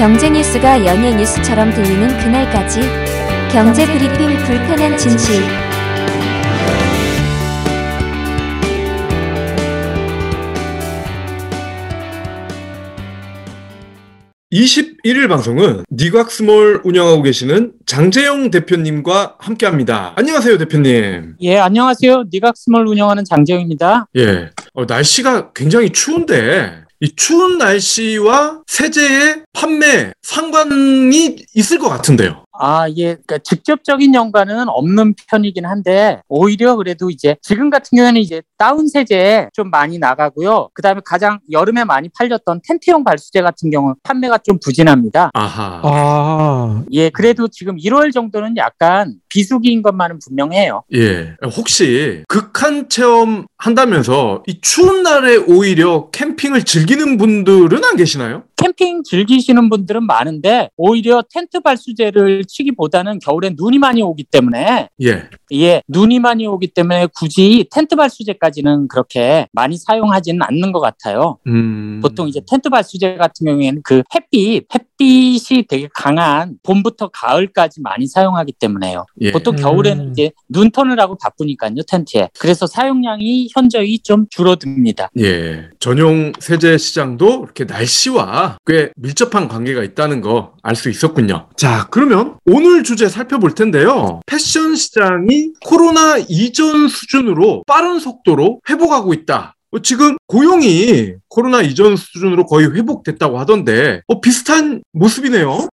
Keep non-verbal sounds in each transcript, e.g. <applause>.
경제 뉴스가 연예 뉴스처럼 들리는 그날까지 경제 브리핑 불편한 진실 21일 방송은 니각스몰 운영하고 계시는 장재영 대표님과 함께합니다. 안녕하세요, 대표님. 예, 안녕하세요. 니각스몰 운영하는 장재영입니다. 예, 어, 날씨가 굉장히 추운데 이 추운 날씨와 세제의 판매 상관이 있을 것 같은데요. 아, 예. 그러니까 직접적인 연관은 없는 편이긴 한데 오히려 그래도 이제 지금 같은 경우에는 이제 다운 세제 좀 많이 나가고요. 그다음에 가장 여름에 많이 팔렸던 텐트용 발수제 같은 경우 판매가 좀 부진합니다. 아하. 아, 예, 그래도 지금 1월 정도는 약간 비수기인 것만은 분명해요. 예. 혹시 극한 체험 한다면서 이 추운 날에 오히려 캠핑을 즐기는 분들은 안 계시나요? 캠핑 즐기시는 분들은 많은데 오히려 텐트 발수제를 치기보다는 겨울에 눈이 많이 오기 때문에 예. 예, 눈이 많이 오기 때문에 굳이 텐트 발수제까지는 그렇게 많이 사용하지는 않는 것 같아요. 음. 보통 이제 텐트 발수제 같은 경우에는 그 햇빛, 햇빛이 되게 강한 봄부터 가을까지 많이 사용하기 때문에요. 예. 보통 음. 겨울에는 이제 눈턴을 하고 바쁘니까요, 텐트에. 그래서 사용량이 현저히 좀 줄어듭니다. 예. 전용 세제 시장도 이렇게 날씨와 꽤 밀접한 관계가 있다는 거 알 수 있었군요. 자, 그러면 오늘 주제 살펴볼 텐데요. 패션 시장이 코로나 이전 수준으로 빠른 속도로 회복하고 있다. 어, 지금 고용이 코로나 이전 수준으로 거의 회복됐다고 하던데 어, 비슷한 모습이네요.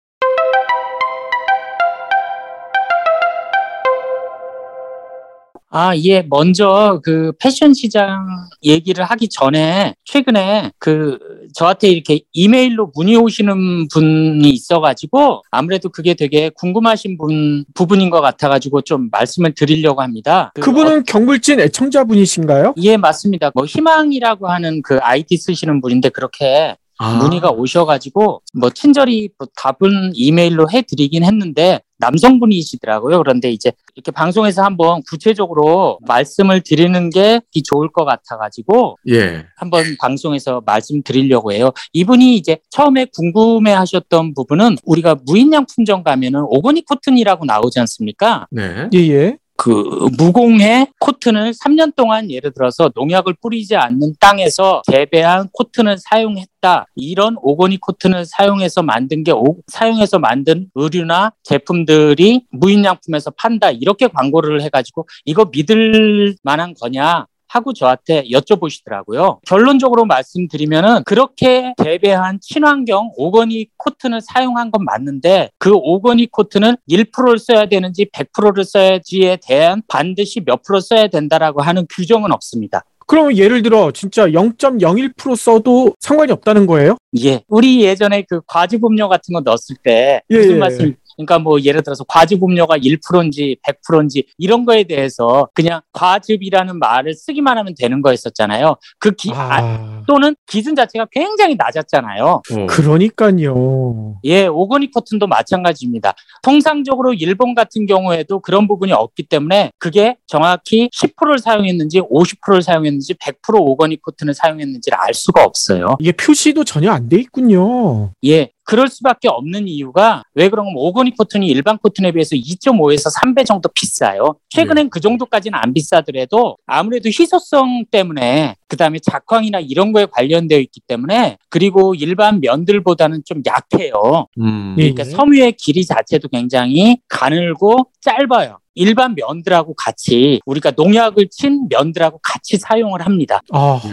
아, 예. 먼저 그 패션 시장 얘기를 하기 전에 최근에 그 저한테 이렇게 이메일로 문의 오시는 분이 있어가지고 아무래도 그게 되게 궁금하신 분 부분인 것 같아가지고 좀 말씀을 드리려고 합니다. 그 그분은 경불진 애청자분이신가요? 예, 맞습니다. 뭐 희망이라고 하는 그 아이디 쓰시는 분인데 그렇게 아, 문의가 오셔가지고 뭐 친절히 뭐 답은 이메일로 해드리긴 했는데 남성분이시더라고요. 그런데 이제 이렇게 방송에서 한번 구체적으로 말씀을 드리는 게 좋을 것 같아가지고 예. 한번 방송에서 말씀드리려고 해요. 이분이 이제 처음에 궁금해하셨던 부분은 우리가 무인양품점 가면은 organic 코튼이라고 나오지 않습니까? 네. 예, 예. 그 무공해 코튼을 3년 동안 예를 들어서 농약을 뿌리지 않는 땅에서 재배한 코튼을 사용했다. 이런 organic 코튼을 사용해서 만든 게 오- 사용해서 만든 의류나 제품들이 무인양품에서 판다. 이렇게 광고를 해가지고 이거 믿을 만한 거냐? 하고 저한테 여쭤보시더라고요. 결론적으로 말씀드리면은 그렇게 재배한 친환경 organic 코튼을 사용한 건 맞는데 그 organic 코튼은 1%를 써야 되는지 100%를 써야지에 대한 반드시 몇 프로 써야 된다라고 하는 규정은 없습니다. 그러면 예를 들어 진짜 0.01% 써도 상관이 없다는 거예요? 예. 우리 예전에 그 과즙음료 같은 거 넣었을 때 예, 무슨 예. 말씀 그러니까 뭐 예를 들어서 과즙음료가 1%인지 100%인지 이런 거에 대해서 그냥 과즙이라는 말을 쓰기만 하면 되는 거였었잖아요. 그 기, 아, 아, 또는 기준 자체가 굉장히 낮았잖아요. 어. 그러니까요. 예, 오거니 코튼도 마찬가지입니다. 통상적으로 일본 같은 경우에도 그런 부분이 없기 때문에 그게 정확히 10%를 사용했는지 50%를 사용했는지 100% 오거니 코튼을 사용했는지를 알 수가 없어요. 이게 표시도 전혀 안 돼 있군요. 예, 그럴 수밖에 없는 이유가 왜 그러면 오거니 코튼이 일반 코튼에 비해서 2.5에서 3배 정도 비싸요. 최근엔 그 정도까지는 안 비싸더라도 아무래도 희소성 때문에 그다음에 작황이나 이런 거에 관련되어 있기 때문에 그리고 일반 면들보다는 좀 약해요. 음. 예. 그러니까 섬유의 길이 자체도 굉장히 가늘고 짧아요. 일반 면들하고 같이 우리가 농약을 친 면들하고 같이 사용을 합니다.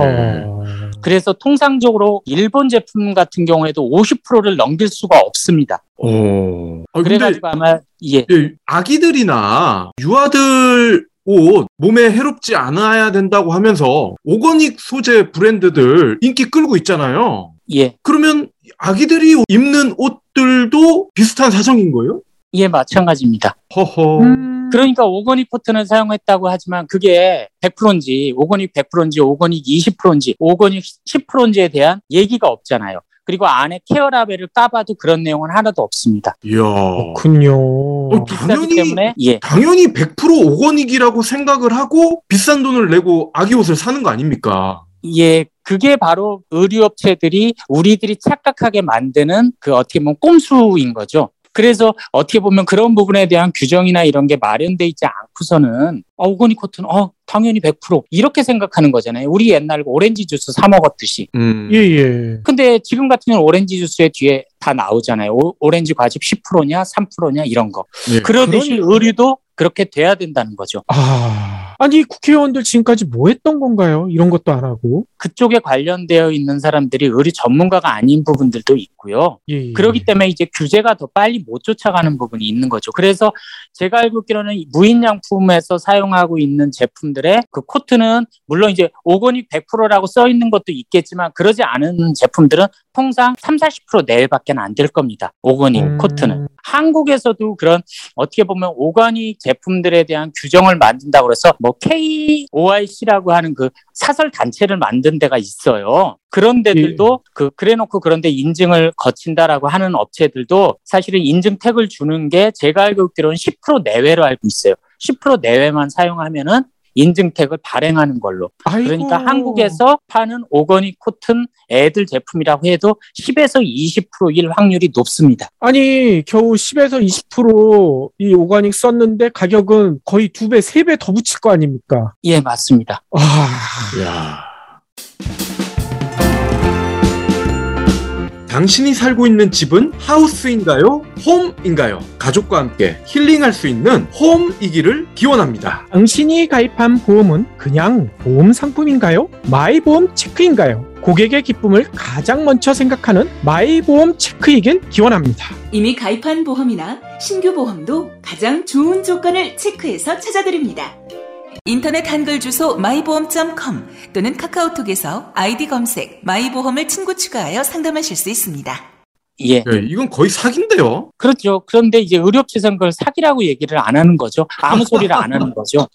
네. 그래서 통상적으로 일본 제품 같은 경우에도 50%를 넘길 수가 없습니다. 어. 아, 그래가지고 아마 예, 예, 아기들이나 유아들 옷 몸에 해롭지 않아야 된다고 하면서 오거닉 소재 브랜드들 인기 끌고 있잖아요. 예, 그러면 아기들이 입는 옷들도 비슷한 사정인 거예요? 예, 마찬가지입니다. 허허. 그러니까 오거닉 코튼을 사용했다고 하지만 그게 100%인지 오거닉 100%인지 오거닉 20%인지 오거닉 10%인지에 대한 얘기가 없잖아요. 그리고 안에 케어 라벨을 까봐도 그런 내용은 하나도 없습니다. 이야. 그렇군요. 어, 당연히- 때문에 예, 당연히 100% 오거닉이라고 생각을 하고 비싼 돈을 내고 아기 옷을 사는 거 아닙니까? 예, 그게 바로 의류업체들이 우리들이 착각하게 만드는 그 어떻게 보면 꼼수인 거죠. 그래서 어떻게 보면 그런 부분에 대한 규정이나 이런 게 마련돼 있지 않고서는 어, 오거니 코튼 어 당연히 100% 이렇게 생각하는 거잖아요. 우리 옛날 오렌지 주스 사 먹었듯이. 음. 예, 예. 근데 지금 같은 경우는 오렌지 주스의 뒤에 다 나오잖아요. 오, 렌지 과즙 10%냐 3%냐 이런 거. 예. 그러듯이 그러니까. 의류도 그렇게 돼야 된다는 거죠. 아, 아니 국회의원들 지금까지 뭐 했던 건가요? 이런 것도 안 하고. 그쪽에 관련되어 있는 사람들이 의류 전문가가 아닌 부분들도 있고요. 예, 예. 그렇기 때문에 이제 규제가 더 빨리 못 쫓아가는 부분이 있는 거죠. 그래서 제가 알고 있기로는 이 무인양품에서 사용하고 있는 제품들의 그 코트는 물론 이제 오거닉 100%라고 써 있는 것도 있겠지만 그러지 않은 제품들은 통상 3, 40% 내외밖에 안 될 겁니다. 오거닉 음. 코트는. 한국에서도 그런 어떻게 보면 오가닉 제품들에 대한 규정을 만든다고 그래서 뭐 KOIC라고 하는 그 사설 단체를 만든 데가 있어요. 그런 데들도 그 그래놓고 그런데 인증을 거친다라고 하는 업체들도 사실은 인증 태그를 주는 게 제가 알고 있기로는 10% 내외로 알고 있어요. 10% 내외만 사용하면은 인증 태그를 발행하는 걸로. 아이고. 그러니까 한국에서 파는 오거닉 코튼 애들 제품이라고 해도 10에서 20%일 확률이 높습니다. 아니 겨우 10에서 20%이 오가닉 썼는데 가격은 거의 두 배, 세 배 더 붙일 거 아닙니까? 예, 맞습니다. 아, 야. 당신이 살고 있는 집은 하우스인가요? 홈인가요? 가족과 함께 힐링할 수 있는 홈이기를 기원합니다. 당신이 가입한 보험은 그냥 보험 상품인가요? 마이보험 체크인가요? 고객의 기쁨을 가장 먼저 생각하는 마이보험 체크이길 기원합니다. 이미 가입한 보험이나 신규 보험도 가장 좋은 조건을 체크해서 찾아드립니다. 인터넷 한글 주소 마이보험.com 또는 카카오톡에서 아이디 검색 마이보험을 친구 추가하여 상담하실 수 있습니다. 예. 네, 이건 거의 사기인데요. 그렇죠. 그런데 이제 의료업체에서는 그걸 사기라고 얘기를 안 하는 거죠. 아무 <laughs> 소리를 안 하는 거죠.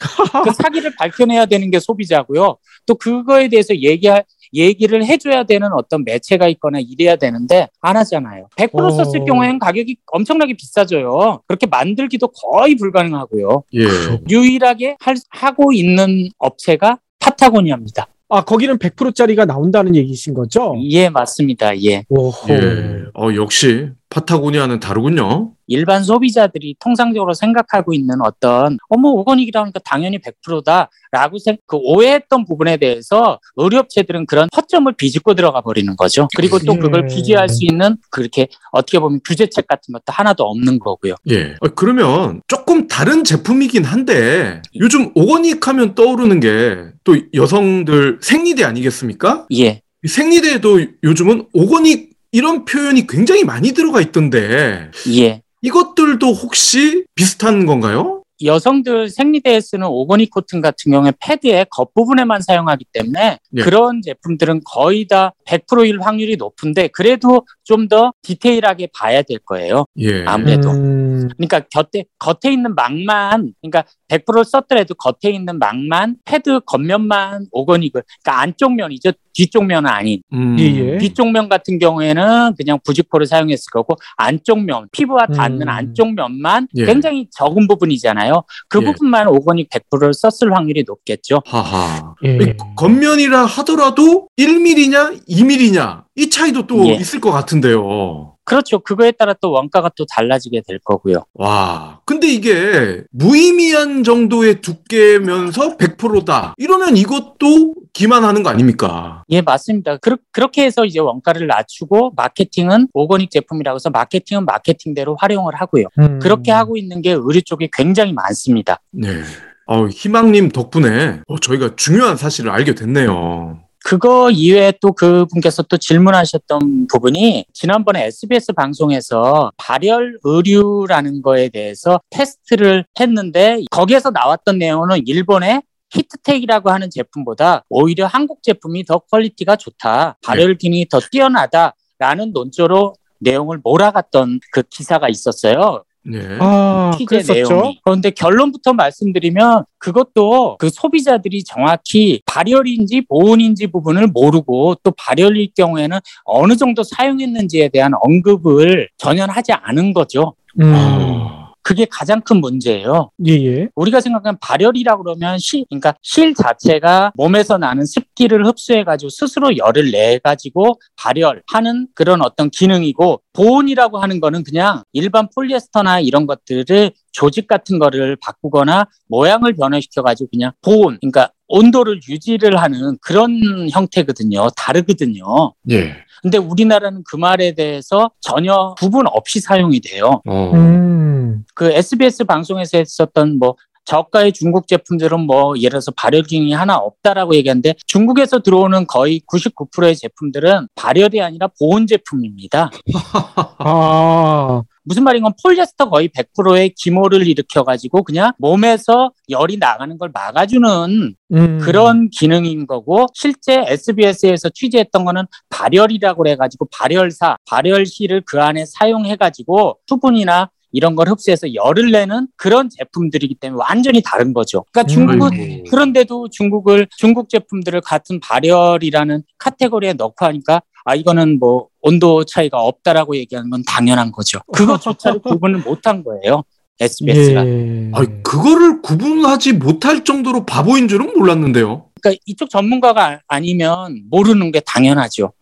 그 사기를 밝혀내야 되는 게 소비자고요. 또 그거에 대해서 얘기할, 얘기를 해줘야 되는 어떤 매체가 있거나 이래야 되는데 안 하잖아요. 100% 어. 썼을 경우에는 가격이 엄청나게 비싸져요. 그렇게 만들기도 거의 불가능하고요. 예. 유일하게 할, 하고 있는 업체가 파타고니아입니다. 아, 거기는 100%짜리가 나온다는 얘기신 거죠? 예, 맞습니다. 예. 오호. 예. 어, 역시 파타고니아는 다르군요. 일반 소비자들이 통상적으로 생각하고 있는 어떤 어머 오거닉이라니까 당연히 100%다라고 생, 그 오해했던 부분에 대해서 의료업체들은 그런 허점을 비집고 들어가 버리는 거죠. 그리고 또 그걸 예. 규제할 수 있는 그렇게 어떻게 보면 규제책 같은 것도 하나도 없는 거고요. 예. 어, 그러면 조금 다른 제품이긴 한데 요즘 오거닉 하면 떠오르는 게 또 여성들 생리대 아니겠습니까? 예. 이 생리대에도 요즘은 오거닉 이런 표현이 굉장히 많이 들어가 있던데 예. 이것들도 혹시 비슷한 건가요? 여성들 생리대에 쓰는 organic cotton 같은 경우에 패드의 겉부분에만 사용하기 때문에 예. 그런 제품들은 거의 다 100%일 확률이 높은데 그래도 좀 더 디테일하게 봐야 될 거예요. 예. 아무래도. 음, 그러니까 곁에 겉에 있는 망만 그러니까 100% 썼더라도 겉에 있는 망만 패드 겉면만 organic을 그러니까 안쪽 면이죠 뒤쪽 면은 아닌 음. 예, 예. 뒤쪽 면 같은 경우에는 그냥 부직포를 사용했을 거고 안쪽 면 피부와 닿는 음. 안쪽 면만 예. 굉장히 적은 부분이잖아요 그 예. 부분만 오거닉 100%를 썼을 확률이 높겠죠 하하. 예. 이 겉면이라 하더라도 1mm냐 2mm냐 이 차이도 또 예. 있을 것 같은데요. 그렇죠 그거에 따라 또 원가가 또 달라지게 될 거고요 와, 근데 이게 무의미한 정도의 두께면서 100%다. 이러면 이것도 기만하는 거 아닙니까? 예, 맞습니다. 그렇게 해서 이제 원가를 낮추고 마케팅은 오거닉 제품이라고 해서 마케팅은 마케팅대로 활용을 하고요. 음. 그렇게 하고 있는 게 의류 쪽에 굉장히 많습니다. 네. 어, 희망님 덕분에 어, 저희가 중요한 사실을 알게 됐네요. 그거 이외에 또 그분께서 또 질문하셨던 부분이 지난번에 SBS 방송에서 발열 의류라는 거에 대해서 테스트를 했는데 거기에서 나왔던 내용은 일본의 Heattech이라고 하는 제품보다 오히려 한국 제품이 더 quality가 좋다. 발열 기능이 더 뛰어나다라는 논조로 내용을 몰아갔던 그 기사가 있었어요. 네. 아, 그랬었죠? 내용이. 그런데 결론부터 말씀드리면 그것도 그 소비자들이 정확히 발열인지 보온인지 부분을 모르고 또 발열일 경우에는 어느 정도 사용했는지에 대한 언급을 전혀 하지 않은 거죠. 음. 아, 그게 가장 큰 문제예요. 예, 예. 우리가 생각하는 발열이라고 그러면 실, 그러니까 실 자체가 몸에서 나는 습기를 흡수해가지고 스스로 열을 내가지고 발열하는 그런 어떤 기능이고 보온이라고 하는 거는 그냥 일반 폴리에스터나 이런 것들을 조직 같은 거를 바꾸거나 모양을 변화시켜가지고 그냥 보온, 그러니까 온도를 유지를 하는 그런 형태거든요. 다르거든요. 예. 근데 우리나라는 그 말에 대해서 전혀 구분 없이 사용이 돼요. 어. 음. 그 SBS 방송에서 했었던 뭐 저가의 중국 제품들은 뭐 예를 들어서 발열 기능이 하나 없다라고 얘기하는데 중국에서 들어오는 거의 99%의 제품들은 발열이 아니라 보온 제품입니다. <laughs> 아, 무슨 말인 건 폴리에스터 거의 100%의 기모를 일으켜 가지고 그냥 몸에서 열이 나가는 걸 막아주는 음. 그런 기능인 거고 실제 SBS에서 취재했던 거는 발열이라고 해가지고 발열사 발열실을 그 안에 사용해가지고 수분이나 이런 걸 흡수해서 열을 내는 그런 제품들이기 때문에 완전히 다른 거죠. 그러니까 중국은 아이고. 그런데도 중국을 중국 제품들을 같은 발열이라는 카테고리에 넣고 하니까 아 이거는 뭐 온도 차이가 없다라고 얘기하는 건 당연한 거죠. 그것조차도 <laughs> 구분을 못한 거예요. SBS가. 예. 아니, 그거를 구분하지 못할 정도로 바보인 줄은 몰랐는데요. 그러니까 이쪽 전문가가 아니면 모르는 게 당연하죠.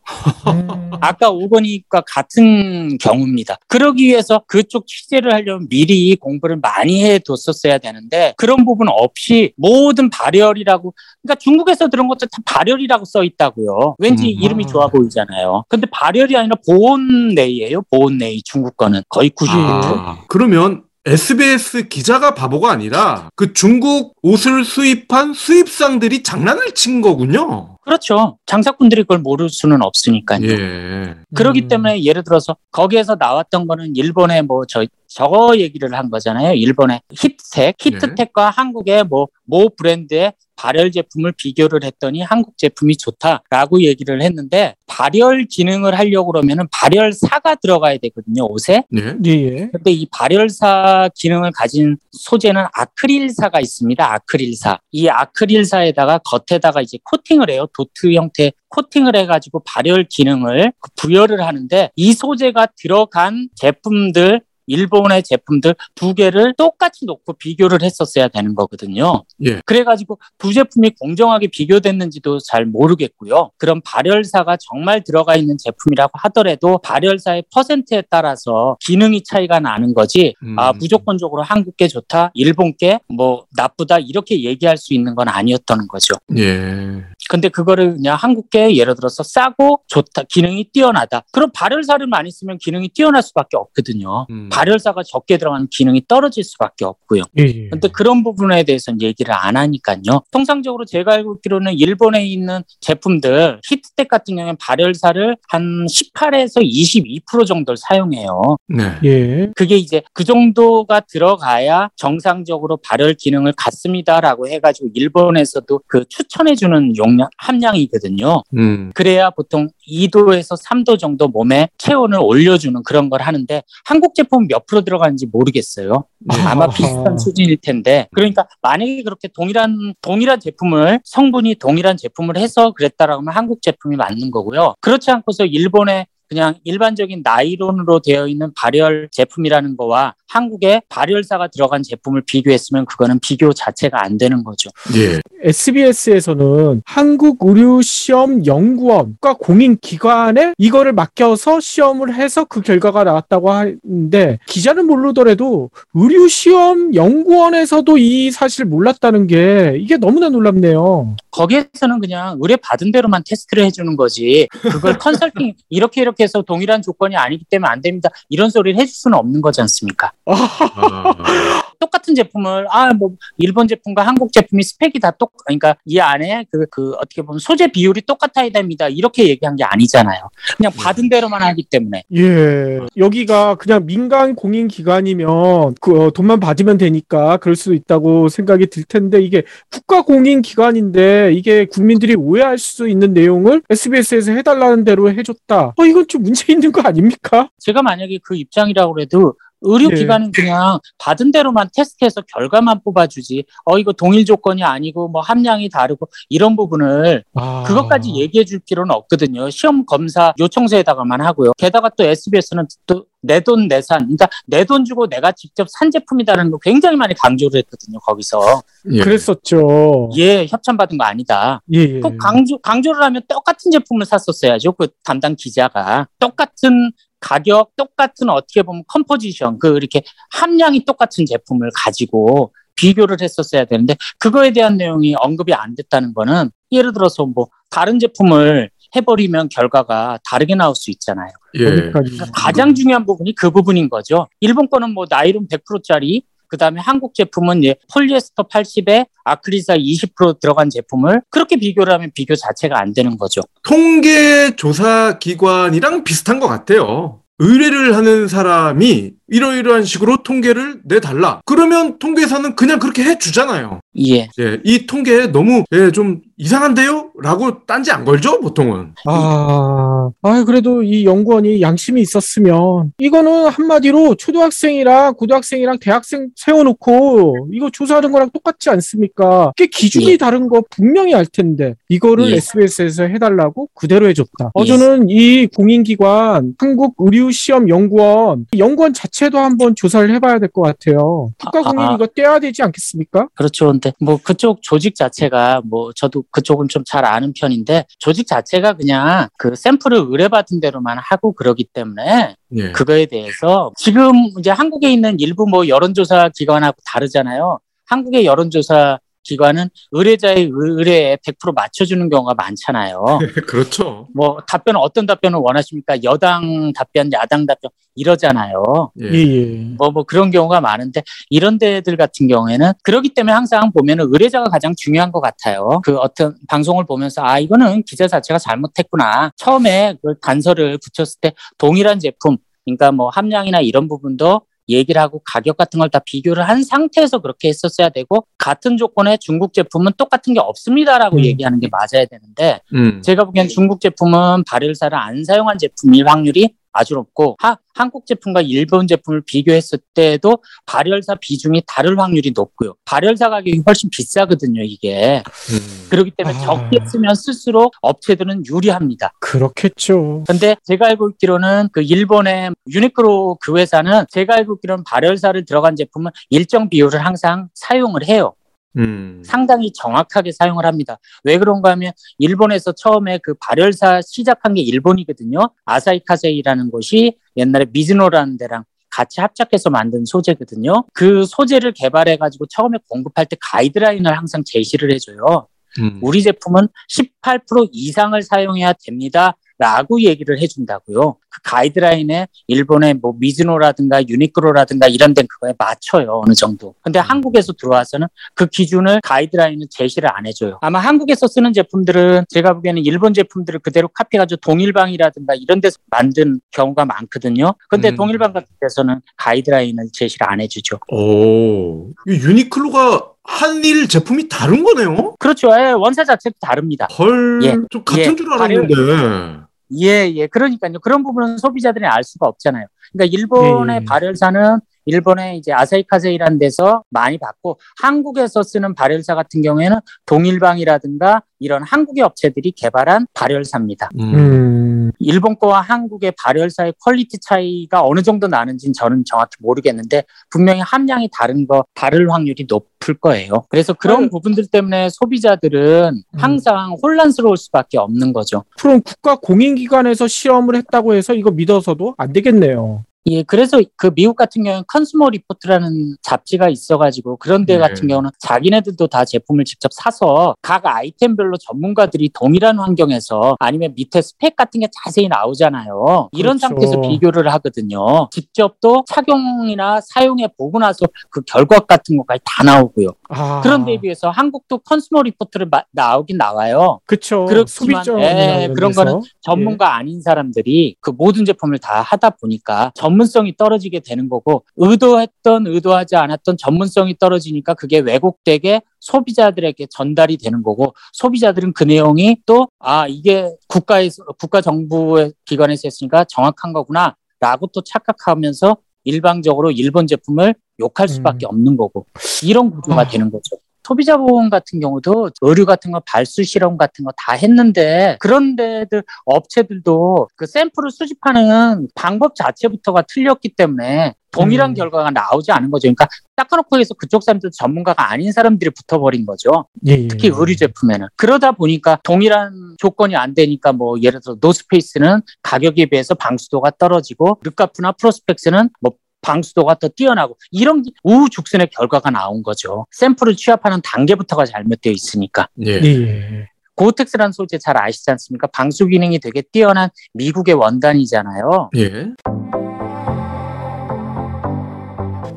음. 아까 오건이과 같은 경우입니다. 그러기 위해서 그쪽 취재를 하려면 미리 공부를 많이 해뒀었어야 되는데 그런 부분 없이 모든 발열이라고 그러니까 중국에서 들은 것도 다 발열이라고 써 있다고요. 왠지 음. 이름이 좋아 보이잖아요. 근데 발열이 아니라 보온내이예요. 보온내이 중국 거는 거의 90%. 아, 그러면 SBS 기자가 바보가 아니라 그 중국 옷을 수입한 수입상들이 장난을 친 거군요. 그렇죠. 장사꾼들이 그걸 모를 수는 없으니까요. 예. 그렇기 음. 때문에 예를 들어서 거기에서 나왔던 거는 일본의 뭐 저 저거 얘기를 한 거잖아요. 일본의 힙텍, 히트텍과 한국의 뭐 모 브랜드의 발열 제품을 비교를 했더니 한국 제품이 좋다라고 얘기를 했는데 발열 기능을 하려고 그러면은 발열사가 들어가야 되거든요, 옷에. 예. 예, 예. 근데 이 발열사 기능을 가진 소재는 아크릴사가 있습니다. 아크릴사. 이 아크릴사에다가 겉에다가 이제 코팅을 해요. 도트 형태 코팅을 해가지고 발열 기능을 부여를 하는데 이 소재가 들어간 제품들 일본의 제품들 두 개를 똑같이 놓고 비교를 했었어야 되는 거거든요. 예. 그래가지고 두 제품이 공정하게 비교됐는지도 잘 모르겠고요. 그럼 발열사가 정말 들어가 있는 제품이라고 하더라도 발열사의 퍼센트에 따라서 기능이 차이가 나는 거지. 음. 아 무조건적으로 한국 게 좋다, 일본 게 뭐 나쁘다 이렇게 얘기할 수 있는 건 아니었다는 거죠. 예. 근데 그거를 그냥 한국계 예를 들어서 싸고 좋다, 기능이 뛰어나다. 그럼 발열사를 많이 쓰면 기능이 뛰어날 수밖에 없거든요. 음. 발열사가 적게 들어가는 기능이 떨어질 수밖에 없고요. 예, 예. 근데 그런 부분에 대해서는 얘기를 안 하니까요. 통상적으로 제가 알고 있기로는 일본에 있는 제품들 히트텍 같은 경우에는 발열사를 한 18에서 22% 정도를 사용해요. 네. 예. 그게 이제 그 정도가 들어가야 정상적으로 발열 기능을 갖습니다라고 해가지고 일본에서도 그 추천해주는 용량 함량이거든요. 음. 그래야 보통 2도에서 3도 정도 몸에 체온을 올려주는 그런 걸 하는데 한국 제품 몇 프로 들어가는지 모르겠어요. 네. 아마. <laughs> 비슷한 수준일 텐데 그러니까 만약에 그렇게 동일한 동일한 제품을 성분이 동일한 제품을 해서 그랬다라고 하면 한국 제품이 맞는 거고요. 그렇지 않고서 일본의 그냥 일반적인 나이론으로 되어 있는 발열 제품이라는 거와 한국의 발열사가 들어간 제품을 비교했으면 그거는 비교 자체가 안 되는 거죠. 예. SBS에서는 한국 의료 시험 연구원과 공인 기관에 이거를 맡겨서 시험을 해서 그 결과가 나왔다고 하는데 기자는 모르더라도 의료 시험 연구원에서도 이 사실을 몰랐다는 게 이게 너무나 놀랍네요. 거기에서는 그냥 의뢰 받은 대로만 테스트를 해주는 거지 그걸 <laughs> 컨설팅 이렇게 이렇게 해서 동일한 조건이 아니기 때문에 안 됩니다 이런 소리를 해줄 수는 없는 거지 않습니까? 아, 똑같은 제품을 아 뭐 일본 제품과 한국 제품이 스펙이 다 똑 그러니까 이 안에 그, 그 어떻게 보면 소재 비율이 똑같아야 됩니다 이렇게 얘기한 게 아니잖아요 그냥 받은 대로만 하기 때문에 예. 여기가 그냥 민간 공인 기관이면 그 어, 돈만 받으면 되니까 그럴 수도 있다고 생각이 들 텐데 이게 국가 공인 기관인데 이게 국민들이 오해할 수 있는 내용을 SBS에서 해달라는 대로 해줬다. 어, 이건 좀 문제 있는 거 아닙니까? 제가 만약에 그 입장이라고 해도 의료기관은 그냥 받은 대로만 테스트해서 결과만 뽑아주지. 어, 이거 동일 조건이 아니고 뭐 함량이 다르고 이런 부분을 아. 그것까지 얘기해 줄 필요는 없거든요. 시험 검사 요청서에다가만 하고요. 게다가 또 SBS는 또 내돈 내산, 그러니까 내 돈 주고 내가 직접 산 제품이다라는 거 굉장히 많이 강조를 했거든요. 거기서 예. 그랬었죠. 예 협찬 받은 거 아니다. 예, 예. 꼭 강조 강조를 하면 똑같은 제품을 샀었어야죠. 그 담당 기자가 똑같은 가격, 똑같은 어떻게 보면 composition, 그 이렇게 함량이 똑같은 제품을 가지고 비교를 했었어야 되는데 그거에 대한 내용이 언급이 안 됐다는 거는 예를 들어서 뭐 다른 제품을 해버리면 결과가 다르게 나올 수 있잖아요. 예. 그러니까요. 가장 중요한 부분이 그 부분인 거죠. 일본 거는 뭐 나이론 100%짜리 그다음에 한국 제품은 예, 폴리에스터 80에 아크릴사 20% 들어간 제품을 그렇게 비교를 하면 비교 자체가 안 되는 거죠. 통계 조사 기관이랑 비슷한 것 같아요. 의뢰를 하는 사람이 이러이러한 식으로 통계를 내달라. 그러면 통계사는 그냥 그렇게 해주잖아요. 예. 예, 이 통계 너무 예, 좀 이상한데요? 라고 딴지 안 걸죠, 보통은. 아, 아, 그래도 이 연구원이 양심이 있었으면, 이거는 한마디로 초등학생이랑 고등학생이랑 대학생 세워놓고, 이거 조사하는 거랑 똑같지 않습니까? 그게 기준이 예. 다른 거 분명히 알 텐데, 이거를 예. SBS에서 해달라고 그대로 해줬다. 어, 예. 저는 이 공인기관, 한국의료시험연구원, 연구원 자체도 한번 조사를 해봐야 될 것 같아요. 국가공인 아, 아. 이거 떼야 되지 않겠습니까? 그렇죠. 근데 뭐 그쪽 조직 자체가 뭐 저도 그쪽은 좀 잘 아는 편인데 조직 자체가 그냥 그 샘플을 의뢰받은 대로만 하고 그러기 때문에 예. 그거에 대해서 지금 이제 한국에 있는 일부 뭐 여론조사 기관하고 다르잖아요. 한국의 여론조사 기관은 의뢰자의 의뢰에 100% 맞춰주는 경우가 많잖아요. <laughs> 그렇죠. 뭐 답변은 어떤 답변을 원하십니까? 여당 답변, 야당 답변 이러잖아요. 예. 예, 예. 뭐, 뭐 그런 경우가 많은데 이런 데들 같은 경우에는 그렇기 때문에 항상 보면은 의뢰자가 가장 중요한 것 같아요. 그 어떤 방송을 보면서 아, 이거는 기자 자체가 잘못했구나. 처음에 그 단서를 붙였을 때 동일한 제품, 그러니까 뭐 함량이나 이런 부분도 얘기를 하고 가격 같은 걸 다 비교를 한 상태에서 그렇게 했었어야 되고 같은 조건의 중국 제품은 똑같은 게 없습니다라고 음. 얘기하는 게 맞아야 되는데 음. 제가 보기엔 중국 제품은 발열사를 안 사용한 제품일 확률이 아주 높고 하, 한국 제품과 일본 제품을 비교했을 때도 발열사 비중이 다를 확률이 높고요. 발열사 가격이 훨씬 비싸거든요, 이게. 음. 그렇기 때문에 아. 적게 쓰면 쓸수록 업체들은 유리합니다. 그렇겠죠. 근데 제가 알고 있기로는 그 일본의 유니크로 그 회사는 제가 알고 있기로는 발열사를 들어간 제품은 일정 비율을 항상 사용을 해요. 음. 상당히 정확하게 사용을 합니다. 왜 그런가 하면 일본에서 처음에 그 발열사 시작한 게 일본이거든요. 아사히 카세이라는 곳이 옛날에 미즈노라는 데랑 같이 합작해서 만든 소재거든요. 그 소재를 개발해 가지고 처음에 공급할 때 가이드라인을 항상 제시를 해줘요. 음. 우리 제품은 18% 이상을 사용해야 됩니다. 라고 얘기를 해준다고요. 그 가이드라인에 일본의 뭐 미즈노라든가 유니크로라든가 이런 데는 그거에 맞춰요. 어느 정도. 근데 한국에서 들어와서는 그 기준을 가이드라인을 제시를 안 해줘요. 아마 한국에서 쓰는 제품들은 제가 보기에는 일본 제품들을 그대로 카피해가지고 동일방이라든가 이런 데서 만든 경우가 많거든요. 근데 음. 동일방 같은 데서는 가이드라인을 제시를 안 해주죠. 오. 이 유니클로가 한일 제품이 다른 거네요? 그렇죠. 예, 원사 자체도 다릅니다. 헐, 예. 좀 같은 예. 줄 알았는데. 예, 예. 그러니까요. 그런 부분은 소비자들이 알 수가 없잖아요. 그러니까 일본의 예, 예. 발열사는 일본의 이제 아사히카세이라는 데서 많이 받고 한국에서 쓰는 발열사 같은 경우에는 동일방직이라든가 이런 한국의 업체들이 개발한 발열사입니다. 음. 음, 일본 거와 한국의 발열사의 quality 차이가 어느 정도 나는지는 저는 정확히 모르겠는데 분명히 함량이 다른 거 다를 확률이 높을 거예요. 그래서 그런 아유. 부분들 때문에 소비자들은 음. 항상 혼란스러울 수밖에 없는 거죠. 그럼 국가 공인기관에서 시험을 했다고 해서 이거 믿어서도 안 되겠네요. 예, 그래서 그 미국 같은 경우는 Consumer Report라는 잡지가 있어가지고 그런 데 네. 같은 경우는 자기네들도 다 제품을 직접 사서 각 아이템별로 전문가들이 동일한 환경에서 아니면 밑에 스펙 같은 게 자세히 나오잖아요. 이런 그렇죠. 상태에서 비교를 하거든요. 직접 또 착용이나 사용해 보고 나서 그 결과 같은 것까지 다 나오고요. 아, 그런 데에 비해서 한국도 Consumer Report를 마- 나오긴 나와요. 그쵸. 그렇지만, 예, 그런 거는 전문가 아닌 사람들이 그 모든 제품을 다 하다 보니까 전문성이 떨어지게 되는 거고 의도했던 의도하지 않았던 전문성이 떨어지니까 그게 왜곡되게 소비자들에게 전달이 되는 거고 소비자들은 그 내용이 또 아 이게 국가에서 국가 정부의 기관에서 했으니까 정확한 거구나라고 또 착각하면서 일방적으로 일본 제품을 욕할 수밖에 음. 없는 거고 이런 구조가 아. 되는 거죠. 소비자 보험 같은 경우도 의류 같은 거 발수 실험 같은 거 다 했는데 그런 데들 업체들도 그 샘플을 수집하는 방법 자체부터가 틀렸기 때문에 동일한 음. 결과가 나오지 않은 거죠. 그러니까 닦아놓고 해서 그쪽 사람들 전문가가 아닌 사람들이 붙어버린 거죠. 예, 예. 특히 의류 제품에는 그러다 보니까 동일한 조건이 안 되니까 뭐 예를 들어 노스페이스는 가격에 비해서 방수도가 떨어지고 르카프나 프로스펙스는 뭐 방수도가 더 뛰어나고 이런 우후죽순의 결과가 나온 거죠. 샘플을 취합하는 단계부터가 잘못되어 있으니까. 예. 예. 고텍스라는 소재 잘 아시지 않습니까? 방수 기능이 되게 뛰어난 미국의 원단이잖아요. 예.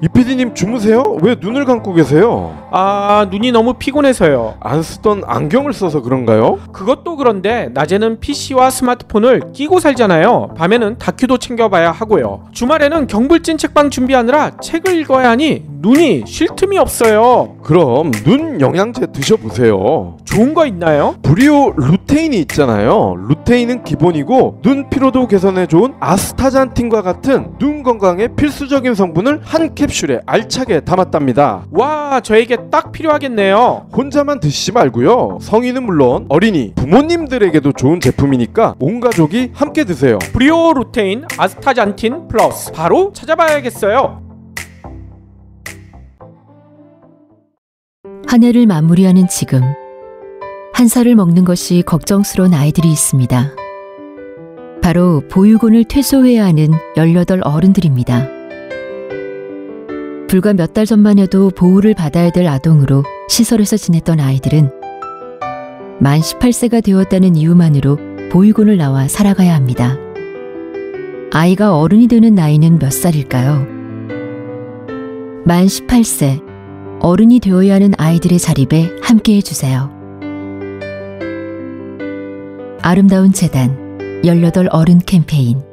이 PD님 주무세요? 왜 눈을 감고 계세요? 아, 눈이 너무 피곤해서요. 안 쓰던 안경을 써서 그런가요? 그것도 그런데 낮에는 PC와 스마트폰을 끼고 살잖아요. 밤에는 다큐도 챙겨봐야 하고요. 주말에는 경불진 책방 준비하느라 책을 읽어야 하니 눈이 쉴 틈이 없어요. 그럼 눈 영양제 드셔보세요. 좋은 거 있나요? 브리오 루테인이 있잖아요. 루테인은 기본이고 눈 피로도 개선에 좋은 아스타잔틴과 같은 눈 건강에 필수적인 성분을 한 캡슐에 알차게 담았답니다. 와, 저에게 딱 필요하겠네요. 혼자만 드시지 말고요. 성인은 물론 어린이, 부모님들에게도 좋은 제품이니까 온 가족이 함께 드세요. 브리오 루테인 아스타잔틴 플러스 바로 찾아봐야겠어요. 한 해를 마무리하는 지금 한 살을 먹는 것이 걱정스러운 아이들이 있습니다. 바로 보육원을 퇴소해야 하는 18 어른들입니다. 불과 몇 달 전만 해도 보호를 받아야 될 아동으로 시설에서 지냈던 아이들은 만 18세가 되었다는 이유만으로 보육원을 나와 살아가야 합니다. 아이가 어른이 되는 나이는 몇 살일까요? 만 18세, 어른이 되어야 하는 아이들의 자립에 함께 해주세요. 아름다운 재단 18 어른 캠페인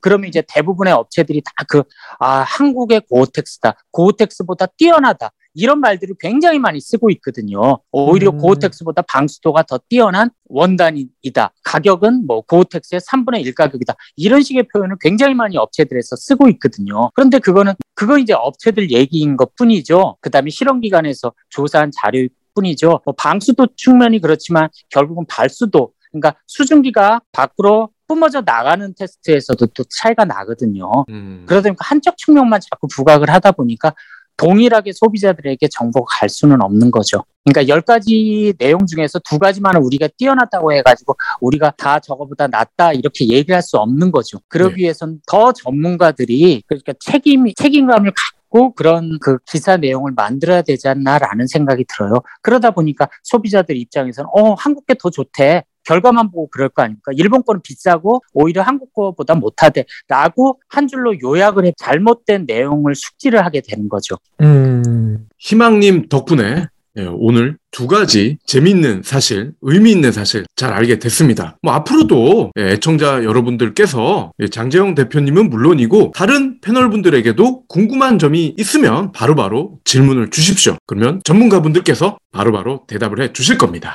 그러면 이제 대부분의 업체들이 다 그, 아, 한국의 고어텍스다. 고어텍스보다 뛰어나다. 이런 말들을 굉장히 많이 쓰고 있거든요. 오히려 음. 고어텍스보다 방수도가 더 뛰어난 원단이다. 가격은 뭐 고어텍스의 3분의 1 가격이다. 이런 식의 표현을 굉장히 많이 업체들에서 쓰고 있거든요. 그런데 그거는, 그건 이제 업체들 얘기인 것 뿐이죠. 그 다음에 실험 기관에서 조사한 자료일 뿐이죠. 뭐 방수도 측면이 그렇지만 결국은 발수도, 그러니까 수증기가 밖으로 뿜어져 나가는 테스트에서도 또 차이가 나거든요. 음. 그러다 보니까 한쪽 측면만 자꾸 부각을 하다 보니까 동일하게 소비자들에게 정보가 갈 수는 없는 거죠. 그러니까 열 가지 내용 중에서 두 가지만은 우리가 뛰어났다고 해가지고 우리가 다 저거보다 낫다 이렇게 얘기를 할수 없는 거죠. 그러기 위해선 더 전문가들이 그러니까 책임 책임감을 갖고 그런 그 기사 내용을 만들어야 되지 않나라는 생각이 들어요. 그러다 보니까 소비자들 입장에서는 어 한국 게 더 좋대. 결과만 보고 그럴 거 아닙니까? 일본 거는 비싸고 오히려 한국 거보다 못하대 라고 한 줄로 요약을 해 잘못된 내용을 숙지를 하게 되는 거죠. 음. 희망님 덕분에 예, 오늘 두 가지 재미있는 사실, 의미 있는 사실 잘 알게 됐습니다. 뭐 앞으로도 예, 애청자 여러분들께서 예, 장재영 대표님은 물론이고 다른 패널분들에게도 궁금한 점이 있으면 바로바로 질문을 주십시오. 그러면 전문가분들께서 바로바로 대답을 해 주실 겁니다.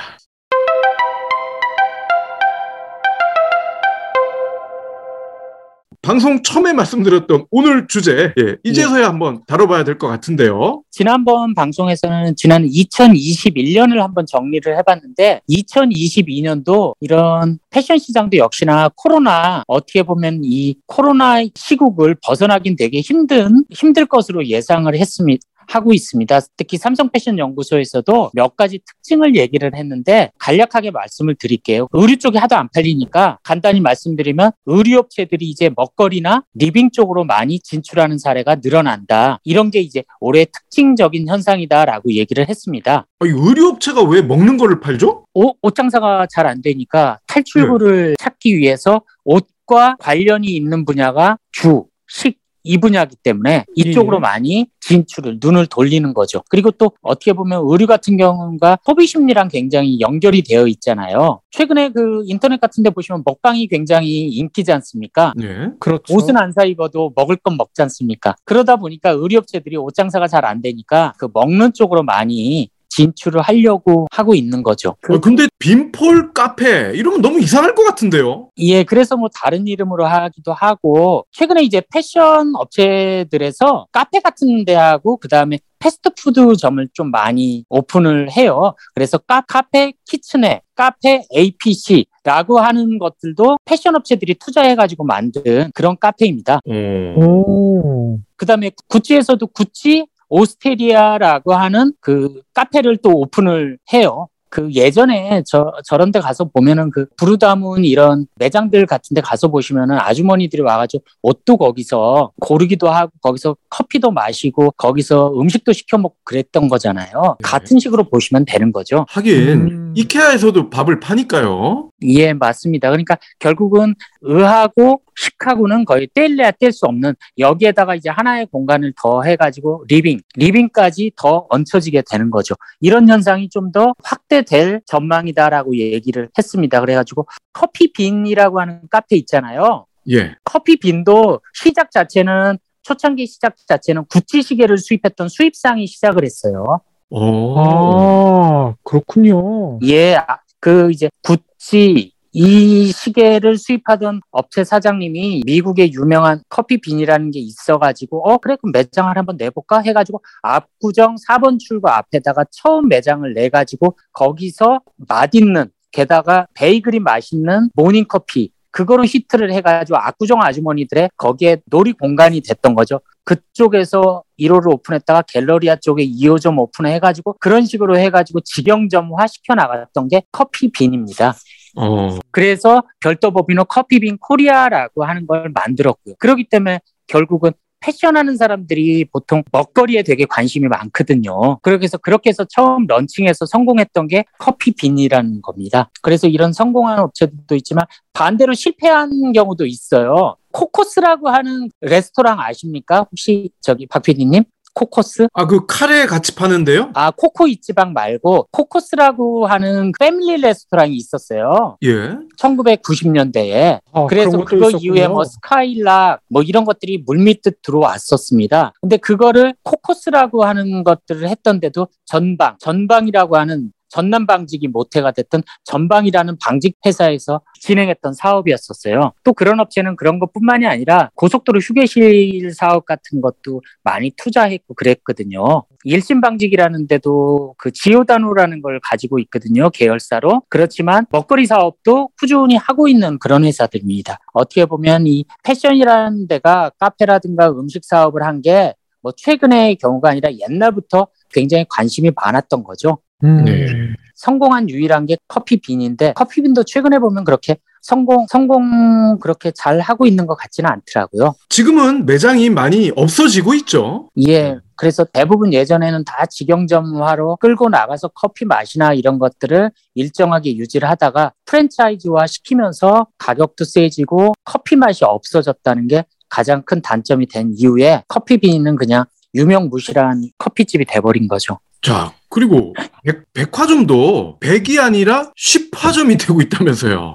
방송 처음에 말씀드렸던 오늘 주제 예, 이제서야 한번 다뤄봐야 될 것 같은데요. 지난번 방송에서는 지난 2021년을 한번 정리를 해봤는데 2022년도 이런 패션 시장도 역시나 코로나 어떻게 보면 이 코로나 시국을 벗어나긴 되게 힘든 힘들 것으로 예상을 했습니다. 하고 있습니다. 특히 삼성 패션 연구소에서도 몇 가지 특징을 얘기를 했는데 간략하게 말씀을 드릴게요. 의류 쪽이 하도 안 팔리니까 간단히 말씀드리면 의류업체들이 이제 먹거리나 living 쪽으로 많이 진출하는 사례가 늘어난다. 이런 게 이제 올해 특징적인 현상이다라고 얘기를 했습니다. 아, 이 의류업체가 왜 먹는 거를 팔죠? 옷, 옷 장사가 잘 안 되니까 탈출구를 찾기 위해서 옷과 관련이 있는 분야가 주, 식, 이 분야이기 때문에 이쪽으로 예. 많이 진출을 눈을 돌리는 거죠. 그리고 또 어떻게 보면 의류 같은 경우가 소비 심리랑 굉장히 연결이 되어 있잖아요. 최근에 그 인터넷 같은 데 보시면 먹방이 굉장히 인기지 않습니까? 예. 그렇죠. 옷은 안 사 입어도 먹을 건 먹지 않습니까? 그러다 보니까 의류업체들이 옷 장사가 잘 안 되니까 그 먹는 쪽으로 많이 진출을 하려고 하고 있는 거죠. 어, 근데 빈폴 카페 이러면 너무 이상할 것 같은데요. 예, 그래서 뭐 다른 이름으로 하기도 하고 최근에 이제 패션 업체들에서 카페 같은 데하고 그다음에 패스트푸드점을 좀 많이 오픈을 해요. 그래서 카, 카페 키츠네, 카페 APC라고 하는 것들도 패션 업체들이 투자해가지고 만든 그런 카페입니다. 어. 오. 그다음에 구찌에서도 구찌 오스테리아라고 하는 그 카페를 또 오픈을 해요. 그 예전에 저 저런 데 가서 보면은 그 부르다문 이런 매장들 같은 데 가서 보시면은 아주머니들이 와가지고 옷도 거기서 고르기도 하고 거기서 커피도 마시고 거기서 음식도 시켜 먹고 그랬던 거잖아요. 네. 같은 식으로 보시면 되는 거죠. 하긴 음. 이케아에서도 밥을 파니까요. 예, 맞습니다. 그러니까 결국은 의하고 식하고는 거의 뗄래야 뗄 수 없는 여기에다가 이제 하나의 공간을 더 해가지고 living, living까지 더 얹혀지게 되는 거죠. 이런 현상이 좀 더 확대될 전망이다라고 얘기를 했습니다. 그래가지고 커피빈이라고 하는 카페 있잖아요. 예. 커피빈도 시작 자체는 초창기 시작 자체는 구찌 시계를 수입했던 수입상이 시작을 했어요. 어. 아, 그렇군요. 예, 아, 그 이제 구찌 이 시계를 수입하던 업체 사장님이 미국의 유명한 커피빈이라는 게 있어가지고 어 그래 그럼 매장을 한번 내볼까 해가지고 압구정 4번 출구 앞에다가 처음 매장을 내가지고 거기서 맛있는 게다가 베이글이 맛있는 모닝커피 그거로 히트를 해가지고 압구정 아주머니들의 거기에 놀이 공간이 됐던 거죠. 그쪽에서 1호를 오픈했다가 갤러리아 쪽에 2호점 오픈해가지고 그런 식으로 해가지고 직영점화 시켜 나갔던 게 커피빈입니다. 어. 그래서 별도 법인으로 커피빈 코리아라고 하는 걸 만들었고요. 그렇기 때문에 결국은 패션하는 사람들이 보통 먹거리에 되게 관심이 많거든요. 그렇게 해서 그렇게 해서 처음 런칭해서 성공했던 게 커피빈이라는 겁니다. 그래서 이런 성공한 업체들도 있지만 반대로 실패한 경우도 있어요. 코코스라고 하는 레스토랑 아십니까? 혹시 저기 박 PD님? 코코스? 아, 그 카레 같이 파는데요? 아, 코코 이찌방 말고 코코스라고 하는 패밀리 레스토랑이 있었어요. 예. 1990년대에. 아, 그래서 그거 있었군요. 이후에 뭐 스카일락 뭐 이런 것들이 물밑듯 들어왔었습니다. 근데 그거를 코코스라고 하는 것들을 했던데도 전방, 전방이라고 하는 전남 방직이 모태가 됐던 전방이라는 방직 회사에서 진행했던 사업이었었어요. 또 그런 업체는 그런 것뿐만이 아니라 고속도로 휴게실 사업 같은 것도 많이 투자했고 그랬거든요. 일심 방직이라는 데도 그 지오다노라는 걸 가지고 있거든요. 계열사로. 그렇지만 먹거리 사업도 꾸준히 하고 있는 그런 회사들입니다. 어떻게 보면 이 패션이라는 데가 카페라든가 음식 사업을 한 게 뭐 최근의 경우가 아니라 옛날부터 굉장히 관심이 많았던 거죠. 음. 네. 성공한 유일한 게 커피빈인데 커피빈도 최근에 보면 그렇게 성공 성공 그렇게 잘 하고 있는 것 같지는 않더라고요. 지금은 매장이 많이 없어지고 있죠. 예. 그래서 대부분 예전에는 다 직영점화로 끌고 나가서 커피 맛이나 이런 것들을 일정하게 유지를 하다가 프랜차이즈화 시키면서 가격도 세지고 커피 맛이 없어졌다는 게 가장 큰 단점이 된 이후에 커피빈은 그냥 유명무실한 커피집이 돼버린 거죠. 자, 그리고 백, 백화점도 100이 아니라 10화점이 되고 있다면서요.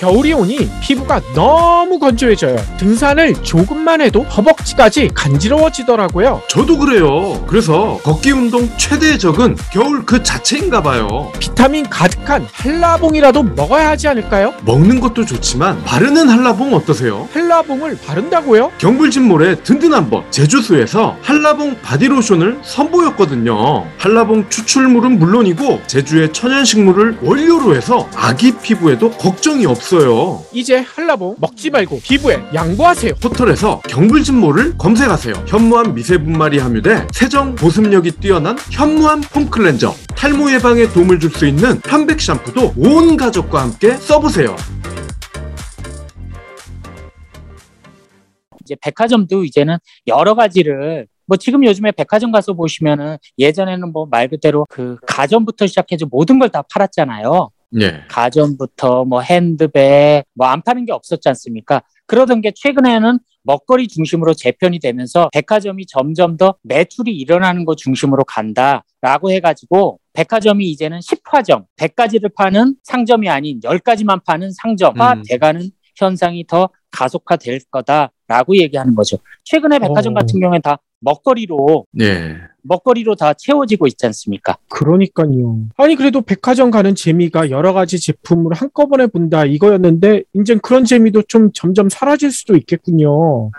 겨울이 오니 피부가 너무 건조해져요. 등산을 조금만 해도 허벅지까지 간지러워지더라고요. 저도 그래요. 그래서 걷기 운동 최대의 적은 겨울 그 자체인가 봐요. 비타민 가득한 한라봉이라도 먹어야 하지 않을까요? 먹는 것도 좋지만 바르는 한라봉 어떠세요? 한라봉을 바른다고요? 경불진몰의 든든한 법 제주수에서 한라봉 바디로션을 선보였거든요. 한라봉 추출물은 물론이고 제주의 천연식물을 원료로 해서 아기 피부에도 걱정이 없어요. 이제 한라봉 먹지 말고 피부에 양보하세요. 포털에서 경불진몰을 검색하세요. 현무암 미세분말이 함유돼 세정 보습력이 뛰어난 현무암 폼클렌저 탈모 예방에 도움을 줄 수 있는 편백 샴푸도 온 가족과 함께 써보세요. 이제 백화점도 이제는 여러 가지를 뭐 지금 요즘에 백화점 가서 보시면은 예전에는 뭐 말 그대로 그 가전부터 시작해서 모든 걸 다 팔았잖아요. 예. 가전부터 뭐 핸드백 뭐 안 파는 게 없었지 않습니까? 그러던 게 최근에는 먹거리 중심으로 재편이 되면서 백화점이 점점 더 매출이 일어나는 거 중심으로 간다라고 해가지고 백화점이 이제는 10화점, 100가지를 파는 상점이 아닌 10가지만 파는 상점화 음. 돼가는 현상이 더 가속화될 거다라고 얘기하는 거죠. 최근에 백화점 오. 같은 경우에 다 먹거리로 네. 먹거리로 다 채워지고 있지 않습니까? 그러니까요. 아니 그래도 백화점 가는 재미가 여러 가지 제품을 한꺼번에 본다 이거였는데 이제 그런 재미도 좀 점점 사라질 수도 있겠군요.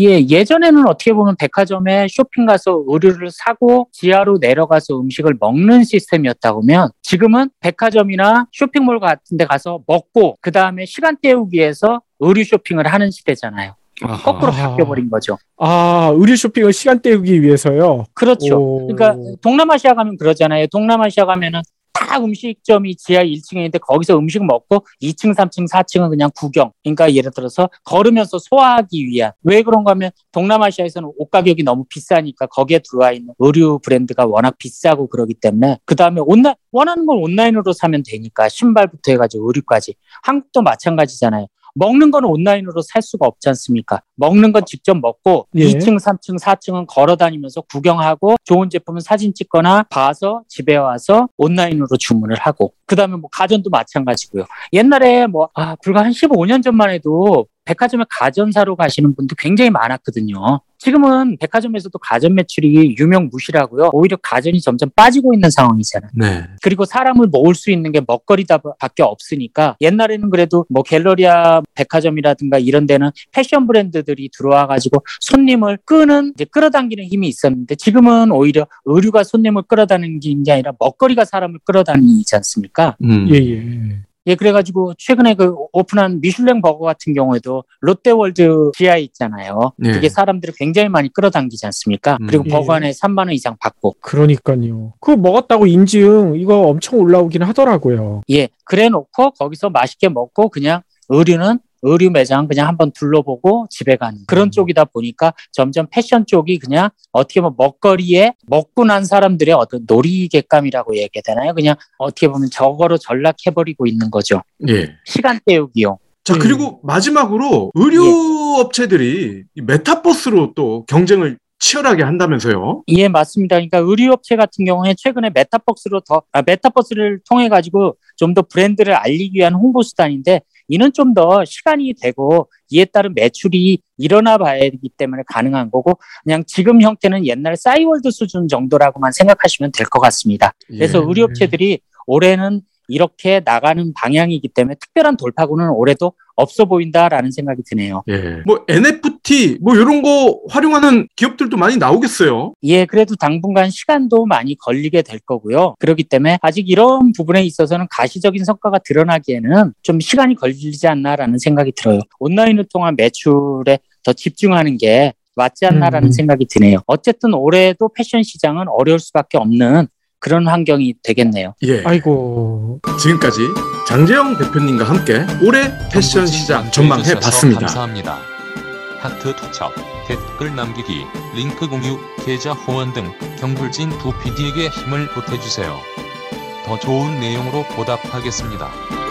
예, 예전에는 어떻게 보면 백화점에 쇼핑 가서 의류를 사고 지하로 내려가서 음식을 먹는 시스템이었다고 하면 지금은 백화점이나 쇼핑몰 같은 데 가서 먹고 그 다음에 시간 때우기 위해서 의류 쇼핑을 하는 시대잖아요. 거꾸로 아하. 바뀌어버린 거죠. 아 의류 쇼핑을 시간 때우기 위해서요. 그렇죠. 오. 그러니까 동남아시아 가면 그러잖아요. 동남아시아 가면은 다 음식점이 지하 1층에 있는데 거기서 음식 먹고 2층, 3층, 4층은 그냥 구경. 그러니까 예를 들어서 걸으면서 소화하기 위한. 왜 그런가 하면 동남아시아에서는 옷 가격이 너무 비싸니까 거기에 들어와 있는 의류 브랜드가 워낙 비싸고 그러기 때문에 그 다음에 온라인, 원하는 걸 온라인으로 사면 되니까 신발부터 해가지고 의류까지. 한국도 마찬가지잖아요. 먹는 건 온라인으로 살 수가 없지 않습니까? 먹는 건 직접 먹고 예. 2층, 3층, 4층은 걸어 다니면서 구경하고 좋은 제품은 사진 찍거나 봐서 집에 와서 온라인으로 주문을 하고 그다음에 뭐 가전도 마찬가지고요. 옛날에 뭐 아, 불과 한 15년 전만 해도 백화점에 가전 사러 가시는 분도 굉장히 많았거든요. 지금은 백화점에서도 가전 매출이 유명무실하고요. 오히려 가전이 점점 빠지고 있는 상황이잖아요. 네. 그리고 사람을 모을 수 있는 게 먹거리다밖에 없으니까 옛날에는 그래도 뭐 갤러리아 백화점이라든가 이런 데는 패션 브랜드들이 들어와 가지고 손님을 끄는 이제 끌어당기는 힘이 있었는데 지금은 오히려 의류가 손님을 끌어당기는 게 아니라 먹거리가 사람을 끌어당기지 않습니까? 음. 예 예. 예, 그래가지고 최근에 그 오픈한 미슐랭 버거 같은 경우에도 롯데월드 지하에 있잖아요. 네. 그게 사람들을 굉장히 많이 끌어당기지 않습니까? 음. 그리고 예. 버거 하나에 3만 원 이상 받고 그러니까요. 그거 먹었다고 인증 이거 엄청 올라오긴 하더라고요. 예, 그래 놓고 거기서 맛있게 먹고 그냥 의류는 의류 매장 그냥 한번 둘러보고 집에 가는 그런 쪽이다 보니까 점점 패션 쪽이 그냥 어떻게 보면 먹거리에 먹고 난 사람들의 어떤 놀이객감이라고 얘기해야 되나요? 그냥 어떻게 보면 저거로 전락해버리고 있는 거죠. 예. 시간 때우기용. 자, 예. 그리고 마지막으로 의류 업체들이 이 메타버스로 또 경쟁을 치열하게 한다면서요? 예, 맞습니다. 그러니까 의류업체 같은 경우에 최근에 메타버스로 더, 아, 메타버스를 통해 가지고 좀 더 브랜드를 알리기 위한 홍보 수단인데 이는 좀 더 시간이 되고 이에 따른 매출이 일어나 봐야 되기 때문에 가능한 거고 그냥 지금 형태는 옛날 싸이월드 수준 정도라고만 생각하시면 될 것 같습니다. 그래서 예. 의류업체들이 올해는 이렇게 나가는 방향이기 때문에 특별한 돌파구는 올해도 없어 보인다라는 생각이 드네요. 예. 뭐 NFT 뭐 이런 거 활용하는 기업들도 많이 나오겠어요. 예, 그래도 당분간 시간도 많이 걸리게 될 거고요. 그렇기 때문에 아직 이런 부분에 있어서는 가시적인 성과가 드러나기에는 좀 시간이 걸리지 않나라는 생각이 들어요. 온라인을 통한 매출에 더 집중하는 게 맞지 않나라는 음. 생각이 드네요. 어쨌든 올해도 패션 시장은 어려울 수밖에 없는 그런 환경이 되겠네요. 예. 아이고 지금까지 장재영 대표님과 함께 올해 패션 시장 전망해 봤습니다. 감사합니다. 하트 투척, 댓글 남기기, 링크 공유, 계좌 후원 등 경불진 두 PD에게 힘을 보태주세요. 더 좋은 내용으로 보답하겠습니다.